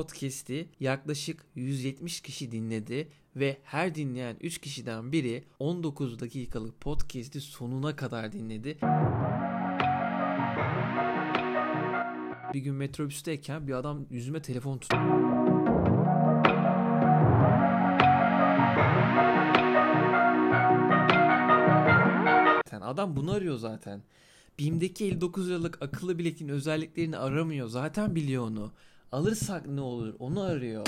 podcast'i yaklaşık 170 kişi dinledi ve her dinleyen 3 kişiden biri 19 dakikalık podcast'i sonuna kadar dinledi. Bir gün metrobüsteyken bir adam yüzüme telefon tuttu. Adam bunu arıyor zaten. BİM'deki 59 liralık akıllı biletin özelliklerini aramıyor. Zaten biliyor onu. Alırsak ne olur onu arıyor.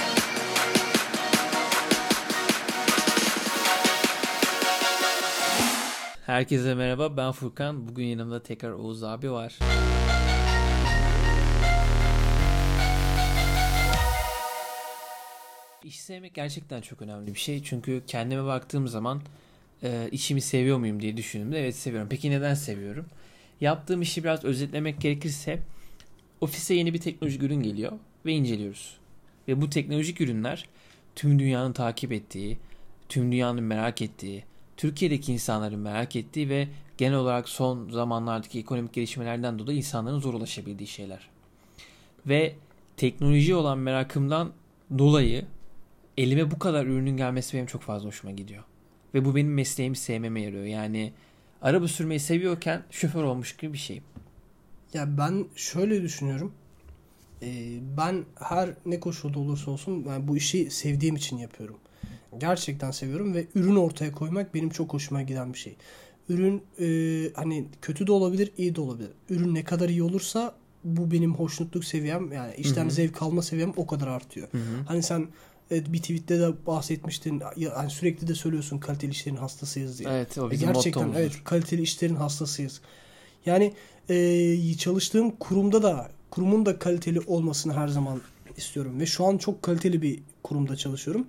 Herkese merhaba ben Furkan. Bugün yanımda tekrar Oğuz abi var. İş sevmek gerçekten çok önemli bir şey. Çünkü kendime baktığım zaman e, işimi seviyor muyum diye düşündüğümde evet seviyorum. Peki neden seviyorum? Yaptığım işi biraz özetlemek gerekirse ofise yeni bir teknolojik ürün geliyor ve inceliyoruz. Ve bu teknolojik ürünler tüm dünyanın takip ettiği, tüm dünyanın merak ettiği, Türkiye'deki insanların merak ettiği ve genel olarak son zamanlardaki ekonomik gelişmelerden dolayı insanların zor ulaşabildiği şeyler. Ve teknoloji olan merakımdan dolayı elime bu kadar ürünün gelmesi benim çok fazla hoşuma gidiyor. Ve bu benim mesleğimi sevmeme yarıyor. Yani araba sürmeyi seviyorken şoför olmuş gibi bir şey. Ya ben şöyle düşünüyorum. Ee, ben her ne koşulda olursa olsun ben bu işi sevdiğim için yapıyorum. Gerçekten seviyorum ve ürün ortaya koymak benim çok hoşuma giden bir şey. Ürün e, hani kötü de olabilir, iyi de olabilir. Ürün ne kadar iyi olursa bu benim hoşnutluk seviyem yani işten zevk alma seviyem o kadar artıyor. Hı hı. Hani sen evet, bir tweette de bahsetmiştin. Ya, hani sürekli de söylüyorsun kaliteli işlerin hastasıyız diye. Evet o E, bizim Gerçekten mottomuzdur. evet kaliteli işlerin hastasıyız. Yani e, çalıştığım kurumda da kurumun da kaliteli olmasını her zaman istiyorum ve şu an çok kaliteli bir kurumda çalışıyorum.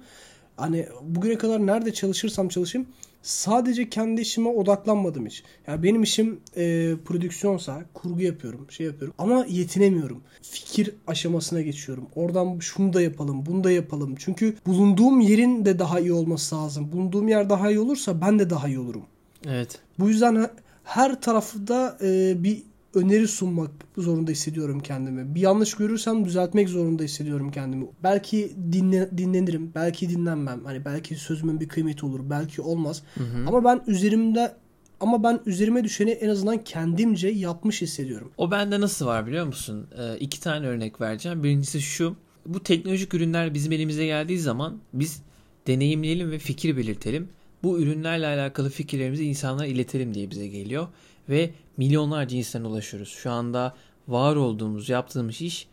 Hani bugüne kadar nerede çalışırsam çalışayım sadece kendi işime odaklanmadım hiç. Yani benim işim e, prodüksiyonsa kurgu yapıyorum, şey yapıyorum ama yetinemiyorum. Fikir aşamasına geçiyorum. Oradan şunu da yapalım, bunu da yapalım. Çünkü bulunduğum yerin de daha iyi olması lazım. Bulunduğum yer daha iyi olursa ben de daha iyi olurum. Evet. Bu yüzden he- her tarafta e, bir öneri sunmak zorunda hissediyorum kendimi. Bir yanlış görürsem düzeltmek zorunda hissediyorum kendimi. Belki dinle, dinlenirim, belki dinlenmem. Hani belki sözümün bir kıymeti olur, belki olmaz. Ama ben üzerimde ama ben üzerime düşeni en azından kendimce yapmış hissediyorum. O bende nasıl var biliyor musun? Ee, iki tane örnek vereceğim. Birincisi şu. Bu teknolojik ürünler bizim elimize geldiği zaman biz deneyimleyelim ve fikir belirtelim. Bu ürünlerle alakalı fikirlerimizi insanlara iletelim diye bize geliyor. Ve milyonlarca insana ulaşıyoruz. Şu anda var olduğumuz, yaptığımız iş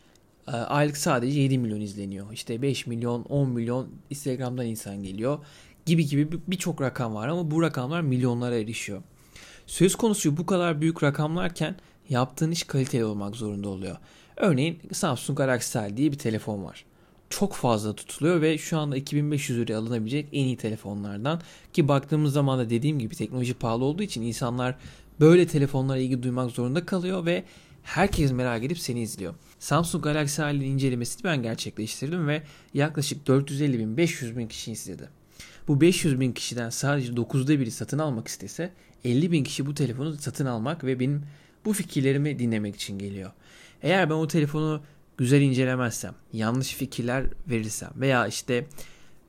e, aylık sadece 7 milyon izleniyor. İşte 5 milyon, 10 milyon Instagram'dan insan geliyor. Gibi gibi bir- birçok rakam var ama bu rakamlar milyonlara erişiyor. Söz konusu bu kadar büyük rakamlarken yaptığın iş kaliteli olmak zorunda oluyor. Örneğin Samsung Galaxy diye bir telefon var. Çok fazla tutuluyor ve şu anda 2500 liraya alınabilecek en iyi telefonlardan. Ki baktığımız zaman da dediğim gibi teknoloji pahalı olduğu için insanlar böyle telefonlara ilgi duymak zorunda kalıyor ve herkes merak edip seni izliyor. Samsung Galaxy Tel'in incelemesini ben gerçekleştirdim ve yaklaşık 450 bin 500 bin kişi izledi. Bu 500 bin kişiden sadece 9'da biri satın almak istese 50 bin kişi bu telefonu satın almak ve benim bu fikirlerimi dinlemek için geliyor. Eğer ben o telefonu güzel incelemezsem, yanlış fikirler verirsem veya işte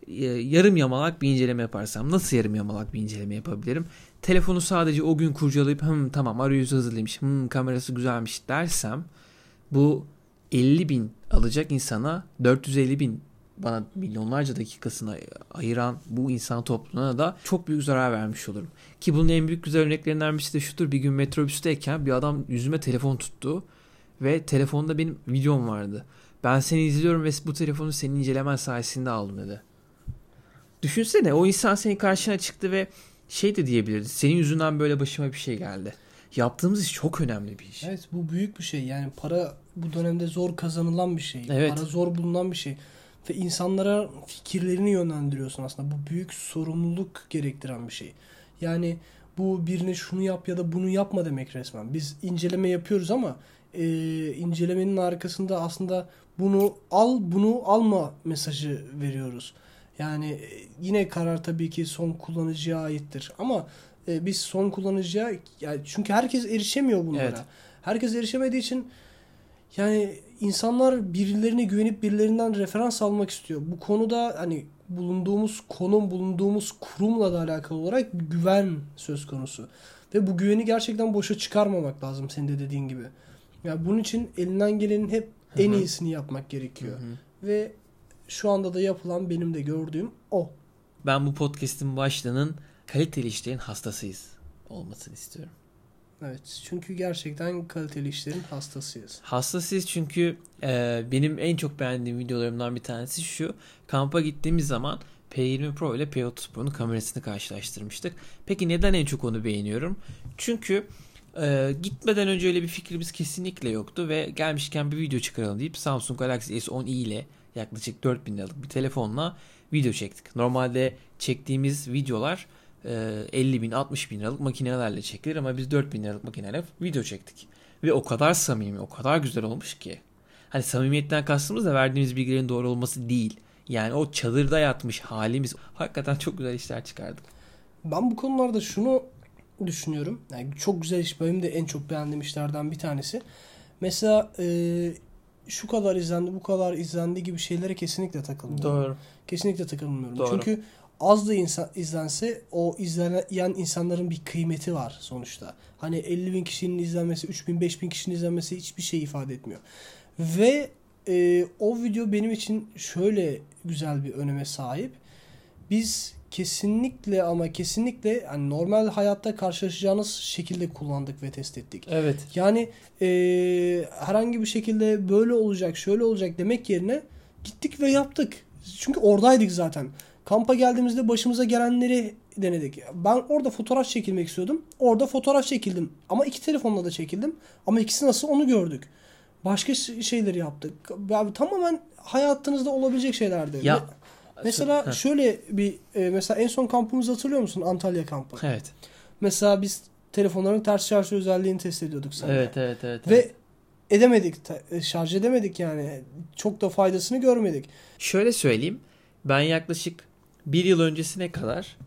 e, yarım yamalak bir inceleme yaparsam nasıl yarım yamalak bir inceleme yapabilirim? Telefonu sadece o gün kurcalayıp hım tamam arayüzü hızlıymış, hım kamerası güzelmiş dersem bu 50 bin alacak insana 450 bin bana milyonlarca dakikasını ayıran bu insan topluluğuna da çok büyük zarar vermiş olurum. Ki bunun en büyük güzel örneklerinden birisi de şudur. Bir gün metrobüsteyken bir adam yüzüme telefon tuttu ve telefonda benim videom vardı. Ben seni izliyorum ve bu telefonu senin incelemen sayesinde aldım dedi. Düşünsene o insan senin karşına çıktı ve şey de diyebilirdi. Senin yüzünden böyle başıma bir şey geldi. Yaptığımız iş çok önemli bir iş. Evet bu büyük bir şey. Yani para bu dönemde zor kazanılan bir şey. Evet. Para zor bulunan bir şey. Ve insanlara fikirlerini yönlendiriyorsun aslında. Bu büyük sorumluluk gerektiren bir şey. Yani bu birine şunu yap ya da bunu yapma demek resmen. Biz inceleme yapıyoruz ama e, incelemenin arkasında aslında bunu al bunu alma mesajı veriyoruz. Yani e, yine karar tabii ki son kullanıcıya aittir. Ama e, biz son kullanıcıya yani çünkü herkes erişemiyor bunlara. Evet. Herkes erişemediği için yani insanlar birilerine güvenip birilerinden referans almak istiyor. Bu konuda hani bulunduğumuz konum, bulunduğumuz kurumla da alakalı olarak güven söz konusu. Ve bu güveni gerçekten boşa çıkarmamak lazım senin de dediğin gibi. Yani bunun için elinden gelenin hep en iyisini yapmak gerekiyor. Ve şu anda da yapılan benim de gördüğüm o. Ben bu podcast'in başlığının kaliteli işlerin hastasıyız olmasını istiyorum. Evet çünkü gerçekten kaliteli işlerin hastasıyız. Hastasıyız çünkü e, benim en çok beğendiğim videolarımdan bir tanesi şu. Kampa gittiğimiz zaman P20 Pro ile P30 Pro'nun kamerasını karşılaştırmıştık. Peki neden en çok onu beğeniyorum? Çünkü e, gitmeden önce öyle bir fikrimiz kesinlikle yoktu ve gelmişken bir video çıkaralım deyip Samsung Galaxy S10i ile yaklaşık 4000 liralık bir telefonla video çektik. Normalde çektiğimiz videolar 50 bin 60 bin liralık makinelerle çekilir ama biz 4 bin liralık makinelerle video çektik. Ve o kadar samimi o kadar güzel olmuş ki. Hani samimiyetten kastımız da verdiğimiz bilgilerin doğru olması değil. Yani o çadırda yatmış halimiz hakikaten çok güzel işler çıkardık. Ben bu konularda şunu düşünüyorum. Yani çok güzel iş benim de en çok beğendiğim işlerden bir tanesi. Mesela e, şu kadar izlendi, bu kadar izlendi gibi şeylere kesinlikle takılmıyorum. Doğru. Kesinlikle takılmıyorum. Doğru. Çünkü az da insan izlense o izleyen insanların bir kıymeti var sonuçta. Hani 50 bin kişinin izlenmesi, 3 bin, 5 bin kişinin izlenmesi hiçbir şey ifade etmiyor. Ve e, o video benim için şöyle güzel bir öneme sahip. Biz kesinlikle ama kesinlikle hani normal hayatta karşılaşacağınız şekilde kullandık ve test ettik. Evet. Yani e, herhangi bir şekilde böyle olacak, şöyle olacak demek yerine gittik ve yaptık. Çünkü oradaydık zaten. Kampa geldiğimizde başımıza gelenleri denedik. Ben orada fotoğraf çekilmek istiyordum. Orada fotoğraf çekildim. Ama iki telefonla da çekildim. Ama ikisi nasıl onu gördük. Başka şeyleri yaptık. Yani tamamen hayatınızda olabilecek şeylerdi. Ya mesela Heh. şöyle bir e, mesela en son kampımızı hatırlıyor musun? Antalya kampı. Evet. Mesela biz telefonların ters şarj özelliğini test ediyorduk sana. Evet, evet, evet. Ve evet. edemedik. e, Şarj edemedik yani. Çok da faydasını görmedik. Şöyle söyleyeyim. Ben yaklaşık bir yıl öncesine kadar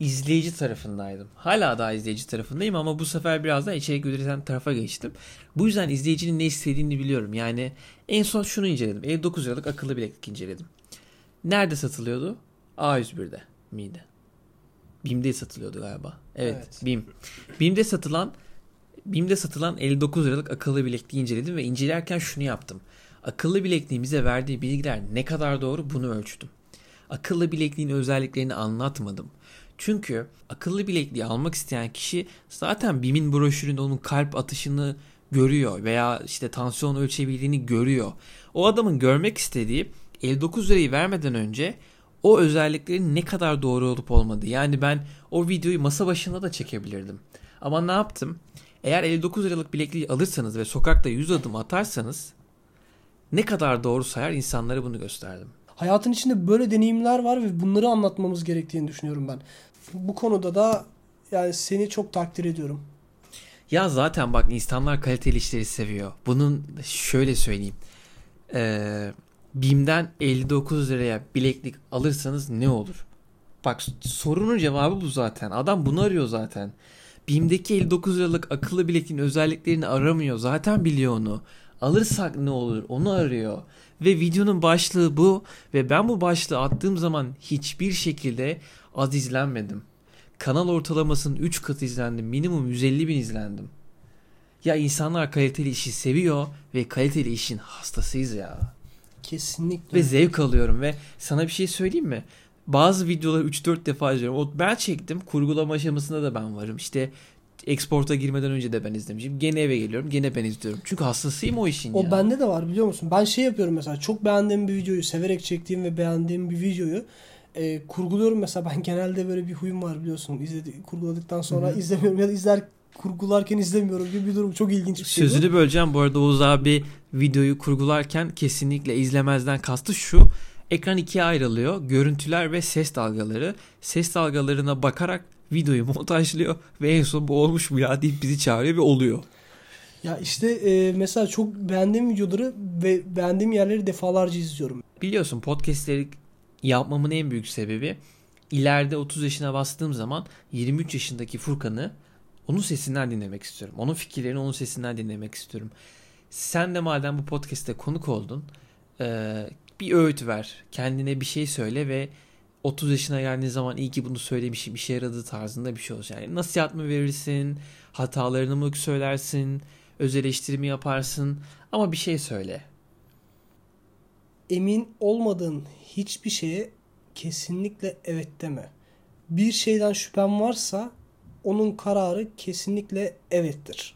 izleyici tarafındaydım. Hala daha izleyici tarafındayım ama bu sefer biraz daha içerik üreten tarafa geçtim. Bu yüzden izleyicinin ne istediğini biliyorum. Yani en son şunu inceledim. 59 liralık akıllı bileklik inceledim. Nerede satılıyordu? A101'de miydi? BİM'de satılıyordu galiba. Evet, Evet. BİM. BİM'de satılan BİM'de satılan 59 liralık akıllı bilekliği inceledim ve incelerken şunu yaptım. Akıllı bilekliğin bize verdiği bilgiler ne kadar doğru bunu ölçtüm. Akıllı bilekliğin özelliklerini anlatmadım. Çünkü akıllı bilekliği almak isteyen kişi zaten BİM'in broşüründe onun kalp atışını görüyor veya işte tansiyon ölçebildiğini görüyor. O adamın görmek istediği 59 lirayı vermeden önce o özelliklerin ne kadar doğru olup olmadığı. Yani ben o videoyu masa başında da çekebilirdim. Ama ne yaptım? Eğer 59 liralık bilekliği alırsanız ve sokakta 100 adım atarsanız ne kadar doğru sayar insanlara bunu gösterdim. Hayatın içinde böyle deneyimler var ve bunları anlatmamız gerektiğini düşünüyorum ben. Bu konuda da yani seni çok takdir ediyorum. Ya zaten bak insanlar kaliteli işleri seviyor. Bunun şöyle söyleyeyim. Ee, BİM'den 59 liraya bileklik alırsanız ne olur? Bak sorunun cevabı bu zaten. Adam bunu arıyor zaten. BİM'deki 59 liralık akıllı bilekliğin özelliklerini aramıyor. Zaten biliyor onu. Alırsak ne olur onu arıyor. Ve videonun başlığı bu. Ve ben bu başlığı attığım zaman hiçbir şekilde az izlenmedim. Kanal ortalamasının 3 katı izlendim. Minimum 150 bin izlendim. Ya insanlar kaliteli işi seviyor ve kaliteli işin hastasıyız ya. Kesinlikle. Ve zevk alıyorum ve sana bir şey söyleyeyim mi? Bazı videoları 3-4 defa izliyorum. O ben çektim. Kurgulama aşamasında da ben varım. İşte export'a girmeden önce de ben izlemişim. Gene eve geliyorum. Gene ben izliyorum. Çünkü hastasıyım o işin O ya. bende de var biliyor musun? Ben şey yapıyorum mesela çok beğendiğim bir videoyu, severek çektiğim ve beğendiğim bir videoyu e, kurguluyorum mesela. Ben genelde böyle bir huyum var biliyorsun. İzledi, kurguladıktan sonra Hı hı. izlemiyorum ya da izler kurgularken izlemiyorum gibi bir durum. Çok ilginç bir şey. bu. Sözünü böleceğim. Bu arada Oğuz abi videoyu kurgularken kesinlikle izlemezden kastı şu. Ekran ikiye ayrılıyor. Görüntüler ve ses dalgaları. Ses dalgalarına bakarak videoyu montajlıyor ve en son bu olmuş mu ya deyip bizi çağırıyor ve oluyor. Ya işte e, mesela çok beğendiğim videoları ve beğendiğim yerleri defalarca izliyorum. Biliyorsun podcastleri yapmamın en büyük sebebi ileride 30 yaşına bastığım zaman 23 yaşındaki Furkan'ı onun sesinden dinlemek istiyorum. Onun fikirlerini onun sesinden dinlemek istiyorum. Sen de madem bu podcast'te konuk oldun e, bir öğüt ver. Kendine bir şey söyle ve 30 yaşına geldiğin zaman iyi ki bunu söylemişim işe yaradığı tarzında bir şey olacak. Yani nasihat mı verirsin? Hatalarını mı söylersin? Öz eleştirimi yaparsın? Ama bir şey söyle. Emin olmadığın hiçbir şeye kesinlikle evet deme. Bir şeyden şüphen varsa onun kararı kesinlikle evettir.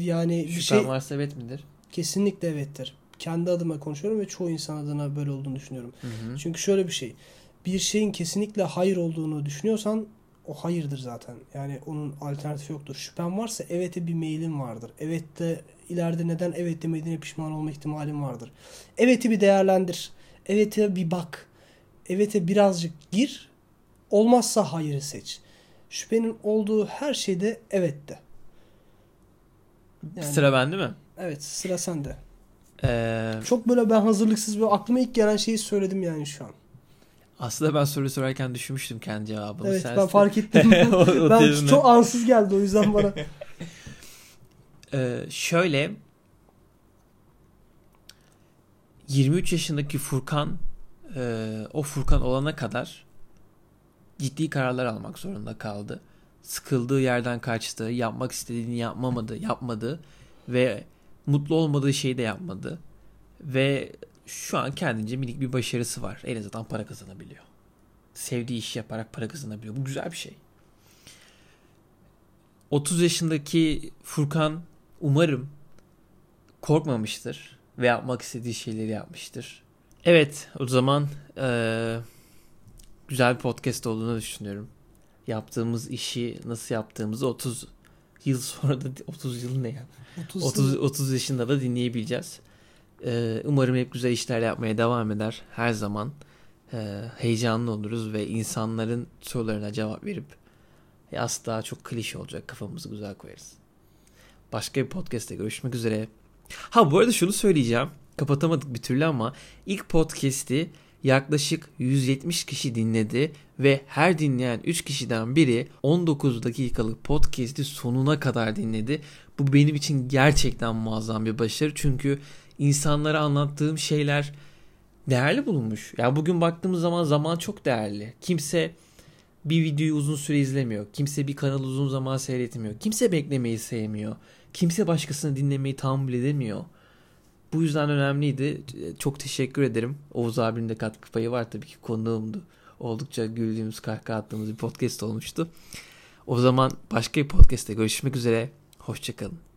Yani bir Şüphen şey varsa evet midir? kesinlikle evettir. Kendi adıma konuşuyorum ve çoğu insan adına böyle olduğunu düşünüyorum. Hı hı. Çünkü şöyle bir şey. Bir şeyin kesinlikle hayır olduğunu düşünüyorsan o hayırdır zaten. Yani onun alternatifi yoktur. Şüphen varsa evete bir meylin vardır. Evette ileride neden evet demediğine pişman olma ihtimalin vardır. Eveti bir değerlendir. Evete bir bak. Evete birazcık gir. Olmazsa hayırı seç. Şüphenin olduğu her şeyde evet de. Yani, Sıra bende mi? Evet sıra sende. Ee, Çok böyle ben hazırlıksız böyle aklıma ilk gelen şeyi söyledim yani şu an. aslında ben soru sorarken düşünmüştüm kendi cevabını. Evet Sen ben iste- fark ettim. O- o ben çok ansız geldi o yüzden bana. Ee, şöyle 23 yaşındaki Furkan e, o Furkan olana kadar ciddi kararlar almak zorunda kaldı. Sıkıldığı yerden kaçtı, yapmak istediğini yapmamadı, yapmadı ve mutlu olmadığı şeyi de yapmadı. Ve şu an kendince minik bir başarısı var. En azından para kazanabiliyor. Sevdiği işi yaparak para kazanabiliyor. Bu güzel bir şey. 30 yaşındaki Furkan umarım korkmamıştır ve yapmak istediği şeyleri yapmıştır. Evet o zaman eee, güzel bir podcast olduğunu düşünüyorum. Yaptığımız işi nasıl yaptığımızı 30 yıl sonra da 30 yıl ne ya? 30, 30 30 yaşında da dinleyebileceğiz. Ee, umarım hep güzel işler yapmaya devam eder. Her zaman e, heyecanlı oluruz ve insanların sorularına cevap verip e, asla çok klişe olacak kafamızı güzel koyarız. Başka bir podcast'te görüşmek üzere. Ha bu arada şunu söyleyeceğim. Kapatamadık bir türlü ama ilk podcast'i yaklaşık 170 kişi dinledi ve her dinleyen 3 kişiden biri 19 dakikalık podcast'i sonuna kadar dinledi. Bu benim için gerçekten muazzam bir başarı çünkü insanlara anlattığım şeyler değerli bulunmuş. Ya bugün baktığımız zaman zaman çok değerli. Kimse bir videoyu uzun süre izlemiyor. Kimse bir kanalı uzun zaman seyretmiyor. Kimse beklemeyi sevmiyor. Kimse başkasını dinlemeyi tahammül edemiyor. Bu yüzden önemliydi. Çok teşekkür ederim. Oğuz abinin de katkı payı var tabii ki konuğumdu. Oldukça güldüğümüz, kahkaha attığımız bir podcast olmuştu. O zaman başka bir podcast'te görüşmek üzere. Hoşçakalın.